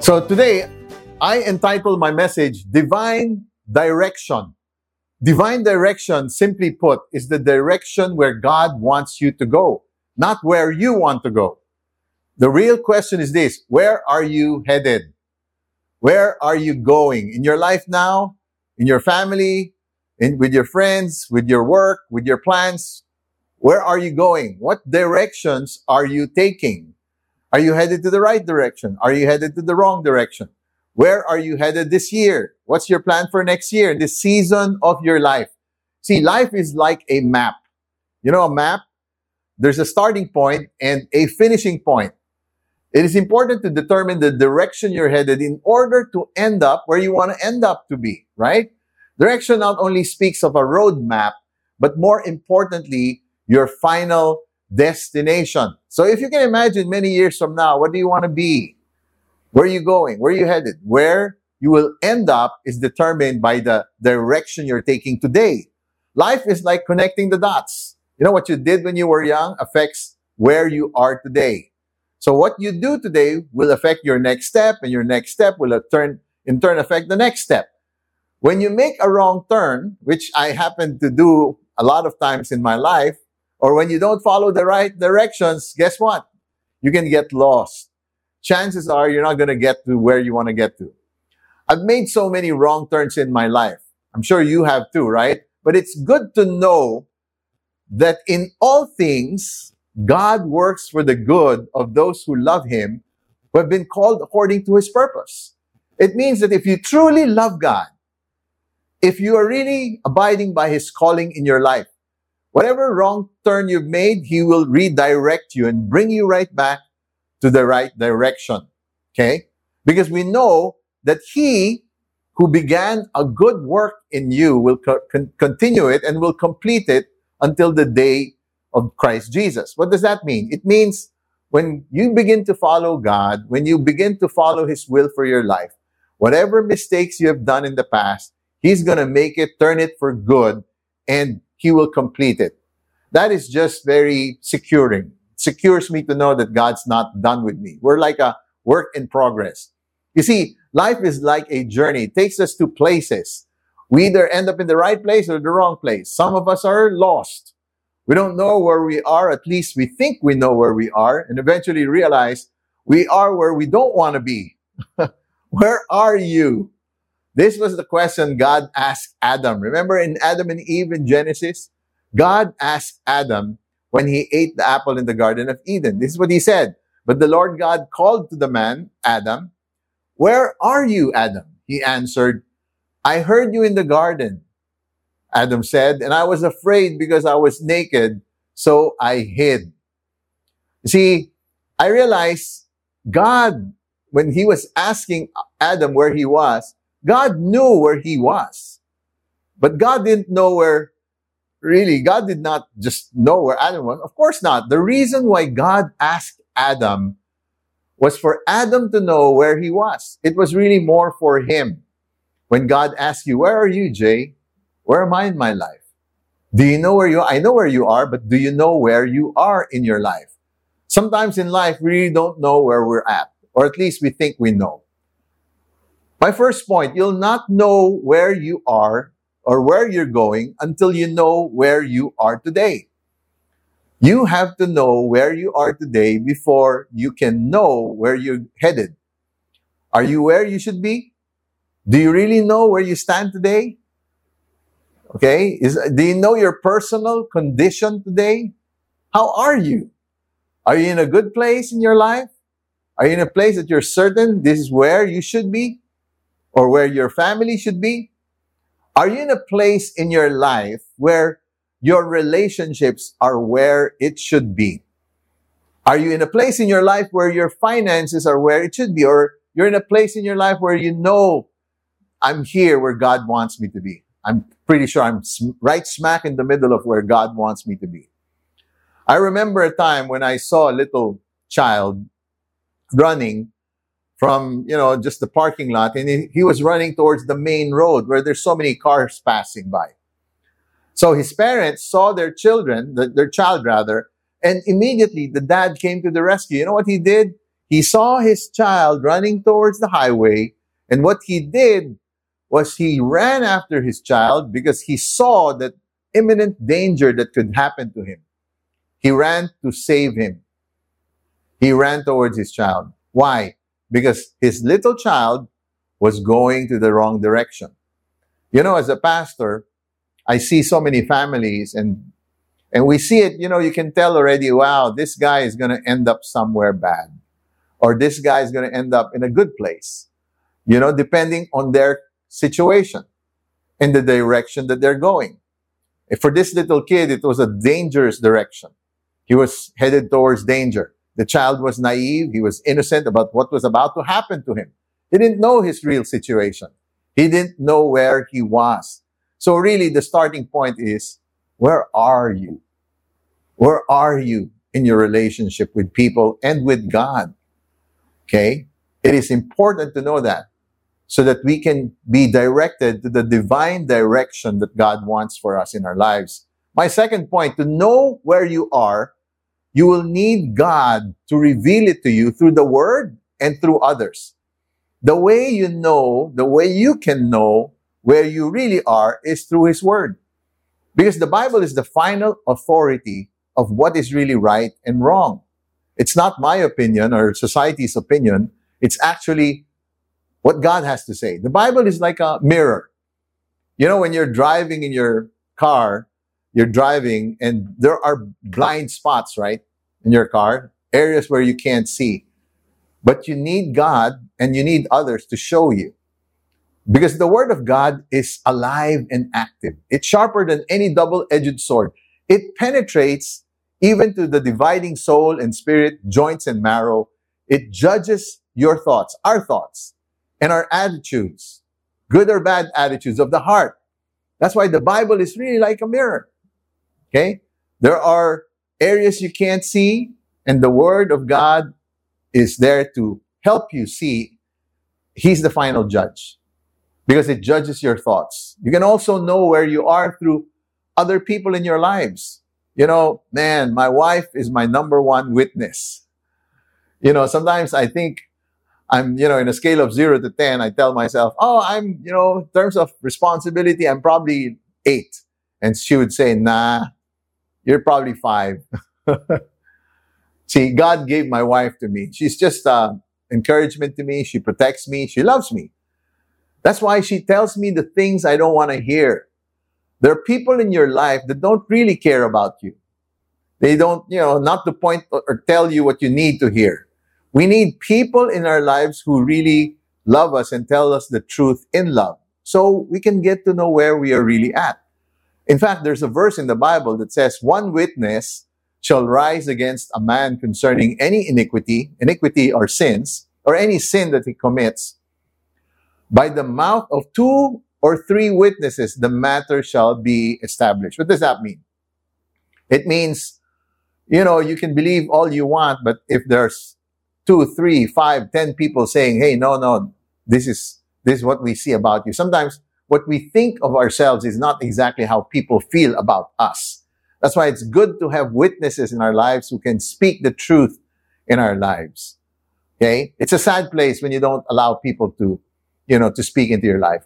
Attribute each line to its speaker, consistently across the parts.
Speaker 1: So today, I entitle my message Divine Direction. Divine direction, simply put, is the direction where God wants you to go, not where you want to go. The real question is this Where are you headed? Where are you going in your life now, in your family, in, with your friends, with your work, with your plans? Where are you going? What directions are you taking? Are you headed to the right direction? Are you headed to the wrong direction? Where are you headed this year? What's your plan for next year, this season of your life? See, life is like a map. You know, a map, there's a starting point and a finishing point. It is important to determine the direction you're headed in order to end up where you want to end up to be, right? Direction not only speaks of a roadmap, but more importantly, your final destination. So if you can imagine many years from now, what do you want to be? Where are you going? Where are you headed? Where you will end up is determined by the direction you're taking today. Life is like connecting the dots. You know what you did when you were young affects where you are today. So what you do today will affect your next step and your next step will turn, in turn affect the next step. When you make a wrong turn, which I happen to do a lot of times in my life, or when you don't follow the right directions, guess what? You can get lost. Chances are you're not going to get to where you want to get to. I've made so many wrong turns in my life. I'm sure you have too, right? But it's good to know that in all things, God works for the good of those who love Him, who have been called according to His purpose. It means that if you truly love God, if you are really abiding by His calling in your life, whatever wrong turn you've made, He will redirect you and bring you right back to the right direction. Okay? Because we know that He who began a good work in you will co- continue it and will complete it until the day of Christ Jesus. What does that mean? It means when you begin to follow God, when you begin to follow His will for your life, whatever mistakes you have done in the past, He's going to make it, turn it for good, and He will complete it. That is just very securing. It secures me to know that God's not done with me. We're like a work in progress. You see, life is like a journey. It takes us to places. We either end up in the right place or the wrong place. Some of us are lost. We don't know where we are. At least we think we know where we are and eventually realize we are where we don't want to be. where are you? This was the question God asked Adam. Remember in Adam and Eve in Genesis? God asked Adam when he ate the apple in the Garden of Eden. This is what he said. But the Lord God called to the man, Adam, Where are you, Adam? He answered, I heard you in the garden Adam said, and I was afraid because I was naked, so I hid. See, I realized God, when he was asking Adam where he was, God knew where he was. But God didn't know where, really, God did not just know where Adam was. Of course not. The reason why God asked Adam was for Adam to know where he was. It was really more for him. When God asked you, where are you, Jay? Where am I in my life? Do you know where you are? I know where you are, but do you know where you are in your life? Sometimes in life, we really don't know where we're at, or at least we think we know. My first point, you'll not know where you are or where you're going until you know where you are today. You have to know where you are today before you can know where you're headed. Are you where you should be? Do you really know where you stand today? Okay? Is, do you know your personal condition today? How are you? Are you in a good place in your life? Are you in a place that you're certain this is where you should be? Or where your family should be? Are you in a place in your life where your relationships are where it should be? Are you in a place in your life where your finances are where it should be? Or you're in a place in your life where you know, I'm here where God wants me to be. I'm pretty sure I'm right smack in the middle of where God wants me to be. I remember a time when I saw a little child running from, you know, just the parking lot and he, he was running towards the main road where there's so many cars passing by. So his parents saw their children, the, their child rather, and immediately the dad came to the rescue. You know what he did? he saw his child running towards the highway, and what he did was he ran after his child because he saw that imminent danger that could happen to him. He ran to save him. He ran towards his child. Why? Because his little child was going to the wrong direction. You know, as a pastor, I see so many families and and we see it, you know, you can tell already, wow, this guy is going to end up somewhere bad. Or this guy is going to end up in a good place. You know, depending on their situation and the direction that they're going. If for this little kid, it was a dangerous direction. He was headed towards danger. The child was naive. He was innocent about what was about to happen to him. He didn't know his real situation. He didn't know where he was. So really the starting point is, where are you? Where are you in your relationship with people and with God? Okay. It is important to know that so that we can be directed to the divine direction that God wants for us in our lives. My second point, to know where you are, you will need God to reveal it to you through the word and through others. The way you know, the way you can know where you really are is through His Word. Because the Bible is the final authority of what is really right and wrong. It's not my opinion or society's opinion. It's actually what God has to say. The Bible is like a mirror. You know, when you're driving in your car, you're driving and there are blind spots, right? In your car, areas where you can't see. But you need God and you need others to show you. Because the word of God is alive and active. It's sharper than any double-edged sword. It penetrates even to the dividing soul and spirit, joints and marrow. It judges your thoughts, our thoughts, and our attitudes, good or bad attitudes of the heart. That's why the Bible is really like a mirror. Okay? There are areas you can't see, and the Word of God is there to help you see He's the final judge because it judges your thoughts. You can also know where you are through other people in your lives. You know, man, my wife is my number one witness. You know, sometimes I think I'm, you know, in a scale of zero to 10, I tell myself, oh, I'm, you know, in terms of responsibility, I'm probably eight. And she would say, nah, you're probably five. See, God gave my wife to me. She's just uh, encouragement to me. She protects me. She loves me. That's why she tells me the things I don't want to hear. There are people in your life that don't really care about you. They don't, you know, not to point or tell you what you need to hear. We need people in our lives who really love us and tell us the truth in love so we can get to know where we are really at. In fact, there's a verse in the Bible that says, one witness shall rise against a man concerning any iniquity, iniquity or sins, or any sin that he commits by the mouth of two or three witnesses, the matter shall be established. What does that mean? It means, you know, you can believe all you want, but if there's two, three, five, ten people saying, hey, no, no, this is, this is what we see about you. Sometimes what we think of ourselves is not exactly how people feel about us. That's why it's good to have witnesses in our lives who can speak the truth in our lives. Okay? It's a sad place when you don't allow people to you know, to speak into your life.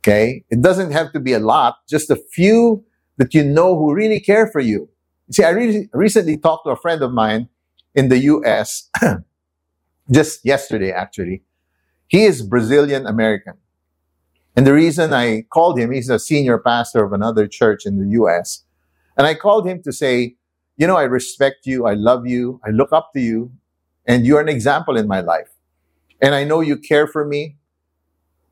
Speaker 1: Okay. It doesn't have to be a lot, just a few that you know who really care for you. See, I really recently talked to a friend of mine in the US, just yesterday, actually. He is Brazilian American. And the reason I called him, he's a senior pastor of another church in the US. And I called him to say, you know, I respect you. I love you. I look up to you. And you're an example in my life. And I know you care for me.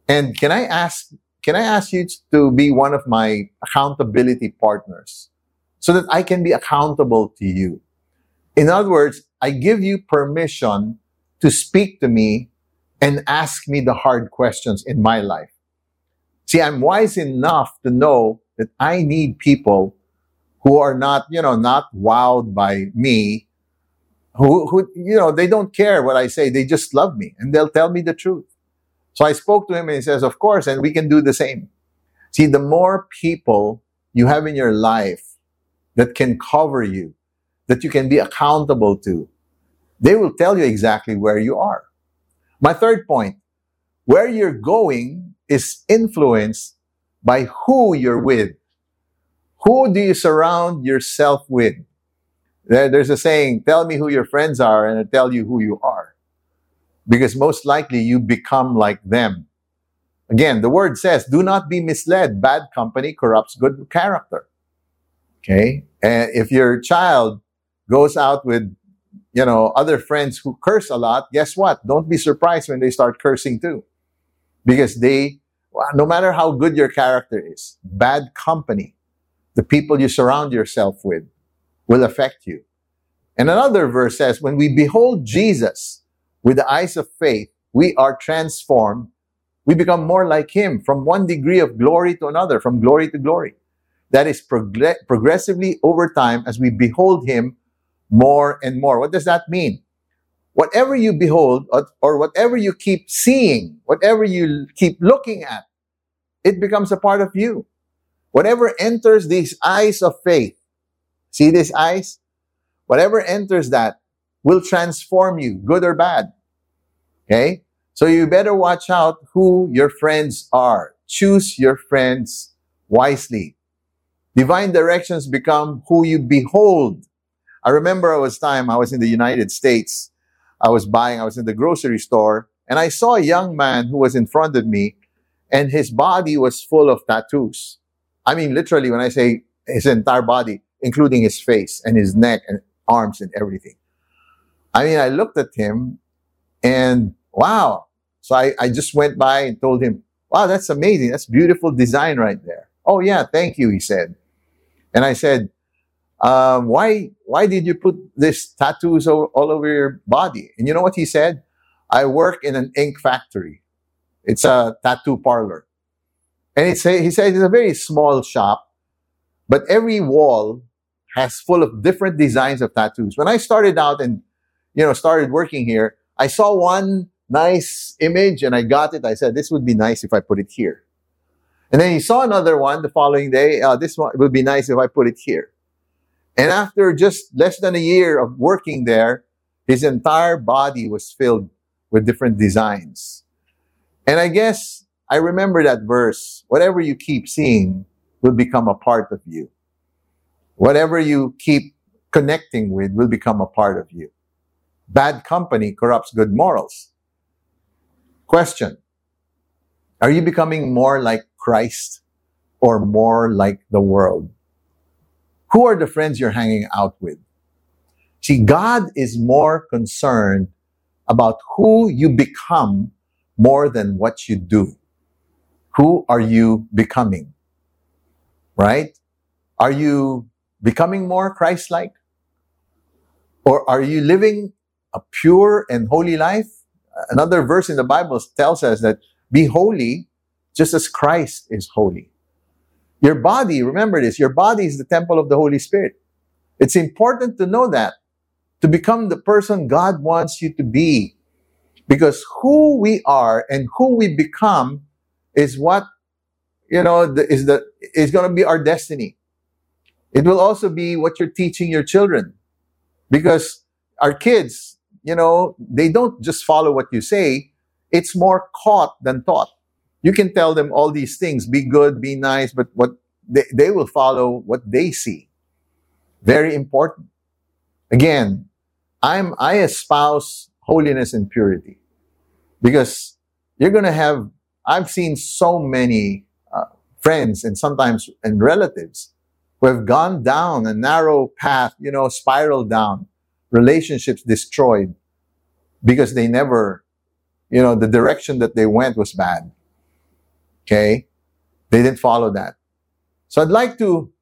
Speaker 1: And can I ask, can I ask you to be one of my accountability partners so that I can be accountable to you? In other words, I give you permission to speak to me and ask me the hard questions in my life. See, I'm wise enough to know that I need people who are not, you know, not wowed by me, who, who, you know, they don't care what I say. They just love me and they'll tell me the truth. So I spoke to him and he says, of course, and we can do the same. See, the more people you have in your life that can cover you, that you can be accountable to, They will tell you exactly where you are. My third point, where you're going is influenced by who you're with. Who do you surround yourself with? There's a saying, tell me who your friends are and I'll tell you who you are. Because most likely you become like them. Again, the word says, do not be misled. Bad company corrupts good character. Okay. And if your child goes out with, you know, other friends who curse a lot, guess what? Don't be surprised when they start cursing too. Because they, no matter how good your character is, bad company, the people you surround yourself with will affect you. And another verse says, when we behold Jesus with the eyes of faith, we are transformed. We become more like him from one degree of glory to another, from glory to glory. That is prog- progressively over time as we behold him more and more. What does that mean? Whatever you behold or, or whatever you keep seeing, whatever you keep looking at, it becomes a part of you. Whatever enters these eyes of faith, see these eyes? Whatever enters that will transform you, good or bad. Okay? So you better watch out who your friends are. Choose your friends wisely. Divine directions become who you behold. I remember I was time I was in the United States. I was buying, I was in the grocery store, and I saw a young man who was in front of me, and his body was full of tattoos. I mean, literally, when I say his entire body, including his face and his neck and arms and everything. I mean, I looked at him and wow. So I, I just went by and told him, wow, that's amazing. That's beautiful design right there. Oh yeah, thank you, he said. And I said, um, why, why did you put this tattoos all, all over your body? And you know what he said? I work in an ink factory. It's a tattoo parlor. And it's a, he said it's a very small shop, but every wall has full of different designs of tattoos. When I started out and, you know, started working here, I saw one nice image and I got it. I said, this would be nice if I put it here. And then he saw another one the following day. Uh, this one would be nice if I put it here. And after just less than a year of working there, his entire body was filled with different designs. And I guess I remember that verse, whatever you keep seeing will become a part of you. Whatever you keep connecting with will become a part of you. Bad company corrupts good morals. Question. Are you becoming more like Christ or more like the world? Who are the friends you're hanging out with? See, God is more concerned about who you become more than what you do. Who are you becoming? Right? Are you becoming more Christ like? Or are you living a pure and holy life? Another verse in the Bible tells us that be holy just as Christ is holy. Your body, remember this, your body is the temple of the Holy Spirit. It's important to know that to become the person God wants you to be. Because who we are and who we become is what, you know, is the, is going to be our destiny. It will also be what you're teaching your children. Because our kids, you know, they don't just follow what you say. It's more caught than taught. You can tell them all these things, be good, be nice, but what they, they will follow what they see. Very important. Again, I'm, I espouse holiness and purity because you're going to have, I've seen so many uh, friends and sometimes and relatives who have gone down a narrow path, you know, spiraled down, relationships destroyed because they never, you know, the direction that they went was bad. Okay. They didn't follow that. So I'd like to,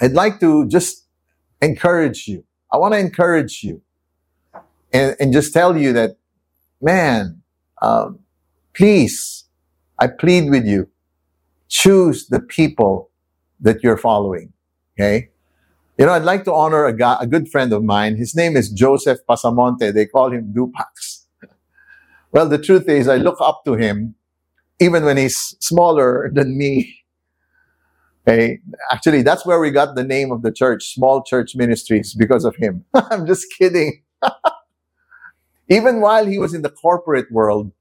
Speaker 1: I'd like to just encourage you. I want to encourage you and, and just tell you that, man, um, please, I plead with you, choose the people that you're following. Okay. You know, I'd like to honor a, guy, a good friend of mine. His name is Joseph Pasamonte. They call him Dupax. well, the truth is, I look up to him even when he's smaller than me. Okay. Actually, that's where we got the name of the church, Small Church Ministries, because of him. I'm just kidding. Even while he was in the corporate world,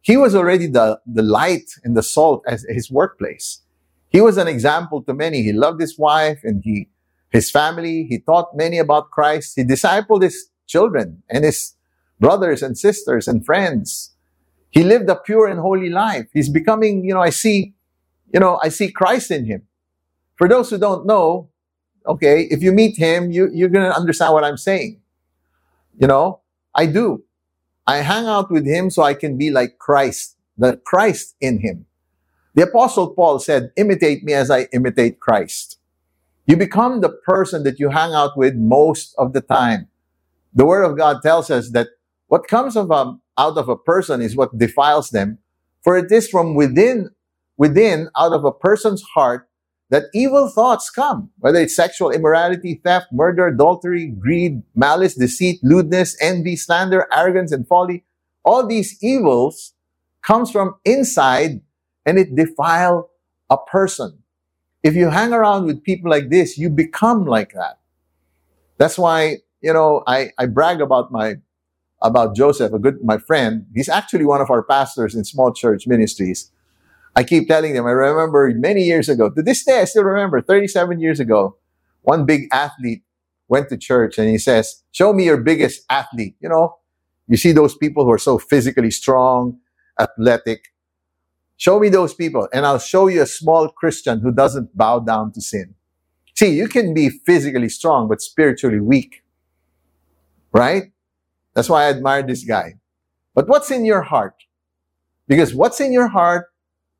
Speaker 1: he was already the, the light and the salt at his workplace. He was an example to many. He loved his wife and he, his family. He taught many about Christ. He discipled his children and his brothers and sisters and friends. He lived a pure and holy life. He's becoming, you know, I see, you know, I see Christ in him. For those who don't know, okay, if you meet him, you, you're going to understand what I'm saying. You know, I do. I hang out with him so I can be like Christ, the Christ in him. The apostle Paul said, imitate me as I imitate Christ. You become the person that you hang out with most of the time. The word of God tells us that what comes of a, out of a person is what defiles them. For it is from within, within, out of a person's heart, that evil thoughts come, whether it's sexual immorality, theft, murder, adultery, greed, malice, deceit, lewdness, envy, slander, arrogance, and folly. All these evils comes from inside and it defile a person. If you hang around with people like this, you become like that. That's why, you know, I, I brag about my, about Joseph, a good, my friend. He's actually one of our pastors in small church ministries. I keep telling them, I remember many years ago, to this day, I still remember 37 years ago, one big athlete went to church and he says, show me your biggest athlete. You know, you see those people who are so physically strong, athletic. Show me those people and I'll show you a small Christian who doesn't bow down to sin. See, you can be physically strong, but spiritually weak. Right? That's why I admire this guy. But what's in your heart? Because what's in your heart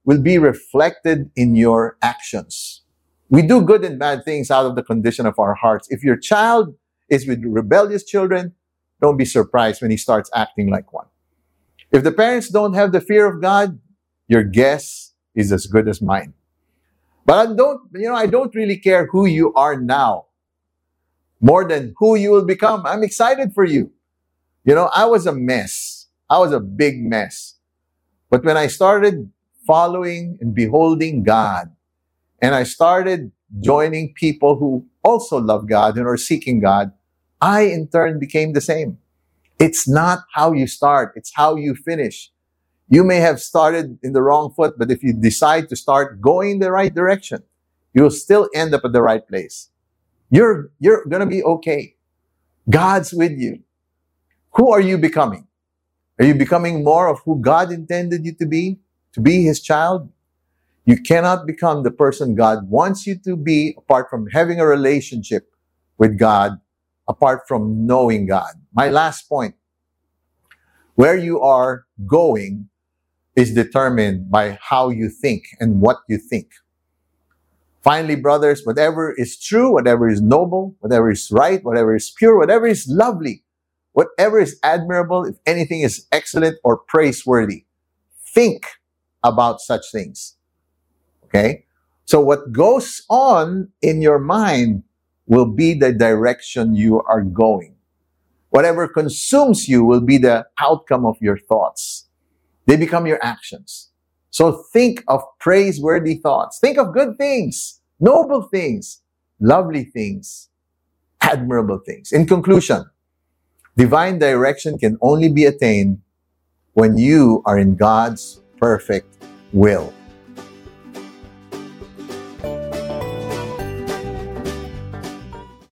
Speaker 1: will be reflected in your actions. We do good and bad things out of the condition of our hearts. If your child is with rebellious children, don't be surprised when he starts acting like one. If the parents don't have the fear of God, your guess is as good as mine. But I don't, you know, I don't really care who you are now more than who you will become. I'm excited for you. You know, I was a mess. I was a big mess. But when I started following and beholding God. And I started joining people who also love God and are seeking God. I in turn became the same. It's not how you start. It's how you finish. You may have started in the wrong foot, but if you decide to start going the right direction, you'll still end up at the right place. You're, you're going to be okay. God's with you. Who are you becoming? Are you becoming more of who God intended you to be? to be his child, you cannot become the person God wants you to be apart from having a relationship with God, apart from knowing God. My last point. Where you are going is determined by how you think and what you think. Finally, brothers, whatever is true, whatever is noble, whatever is right, whatever is pure, whatever is lovely, whatever is admirable, if anything is excellent or praiseworthy, think about such things. Okay? So what goes on in your mind will be the direction you are going. Whatever consumes you will be the outcome of your thoughts. They become your actions. So think of praiseworthy thoughts. Think of good things, noble things, lovely things, admirable things. In conclusion, divine direction can only be attained when you are in God's perfect will.